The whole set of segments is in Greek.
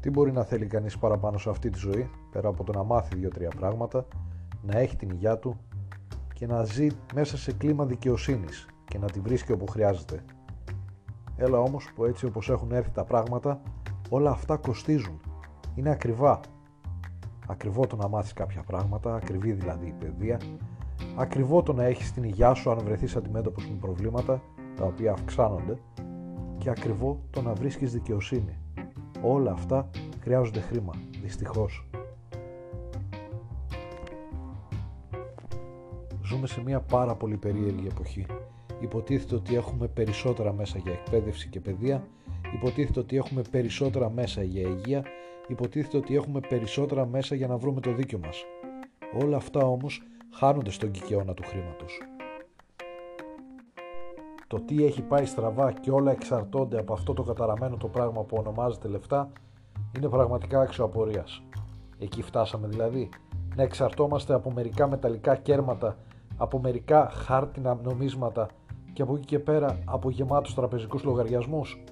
Τι μπορεί να θέλει κανείς παραπάνω σε αυτή τη ζωή, πέρα από το να μάθει δύο-τρία πράγματα, να έχει την υγειά του και να ζει μέσα σε κλίμα δικαιοσύνης και να τη βρίσκει όπου χρειάζεται. Έλα όμως που έτσι όπως έχουν έρθει τα πράγματα, όλα αυτά κοστίζουν. Είναι ακριβά. Ακριβό το να μάθεις κάποια πράγματα, ακριβή δηλαδή η παιδεία, ακριβό το να έχεις την υγειά σου αν βρεθείς αντιμέτωπος με προβλήματα, τα οποία αυξάνονται, και ακριβό το να βρίσκεις δικαιοσύνη. Όλα αυτά χρειάζονται χρήμα, δυστυχώς. Ζούμε σε μια πάρα πολύ περίεργη εποχή. Υποτίθεται ότι έχουμε περισσότερα μέσα για εκπαίδευση και παιδεία, υποτίθεται ότι έχουμε περισσότερα μέσα για υγεία, υποτίθεται ότι έχουμε περισσότερα μέσα για να βρούμε το δίκιο μας. Όλα αυτά όμως χάνονται στον κικαιώνα του χρήματος. Το τι έχει πάει στραβά και όλα εξαρτώνται από αυτό το καταραμένο το πράγμα που ονομάζεται λεφτά είναι πραγματικά αξιοαπορίας. Εκεί φτάσαμε δηλαδή να εξαρτώμαστε από μερικά μεταλλικά κέρματα, από μερικά χάρτινα νομίσματα και από εκεί και πέρα από γεμάτους τραπεζικούς λογαριασμούς.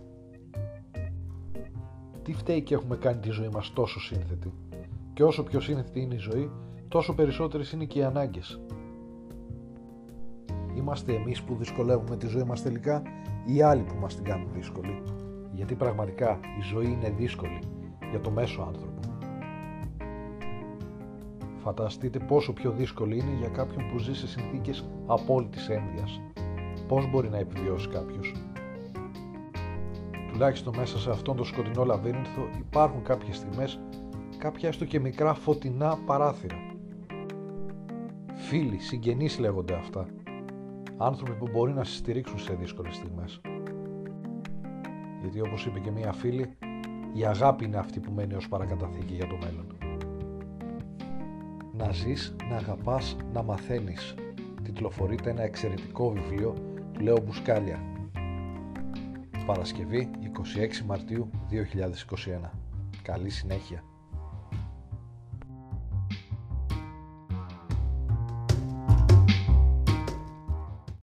Τι φταίει και έχουμε κάνει τη ζωή μας τόσο σύνθετη; Και όσο πιο σύνθετη είναι η ζωή, τόσο περισσότερες είναι και οι ανάγκες. Είμαστε εμείς που δυσκολεύουμε τη ζωή μας τελικά ή οι άλλοι που μας την κάνουν δύσκολη. Γιατί πραγματικά η ζωή είναι δύσκολη για το μέσο άνθρωπο. Φανταστείτε πόσο πιο δύσκολη είναι για κάποιον που ζει σε συνθήκες απόλυτης ένδυας. Πώς μπορεί να επιβιώσει κάποιος; Τουλάχιστον μέσα σε αυτόν τον σκοτεινό λαβύρινθο υπάρχουν κάποιες στιγμές κάποια έστω και μικρά φωτεινά παράθυρα. Φίλοι, συγγενείς λέγονται αυτά. Άνθρωποι που μπορεί να σε στηρίξουν σε δύσκολες στιγμές. Γιατί όπως είπε και μία φίλη, η αγάπη είναι αυτή που μένει ως παρακαταθήκη για το μέλλον. Να ζεις, να αγαπάς, να μαθαίνεις. Τιτλοφορείται ένα εξαιρετικό βιβλίο του Λέο Μπουσκάλια. Παρασκευή 26 Μαρτίου 2021. Καλή συνέχεια.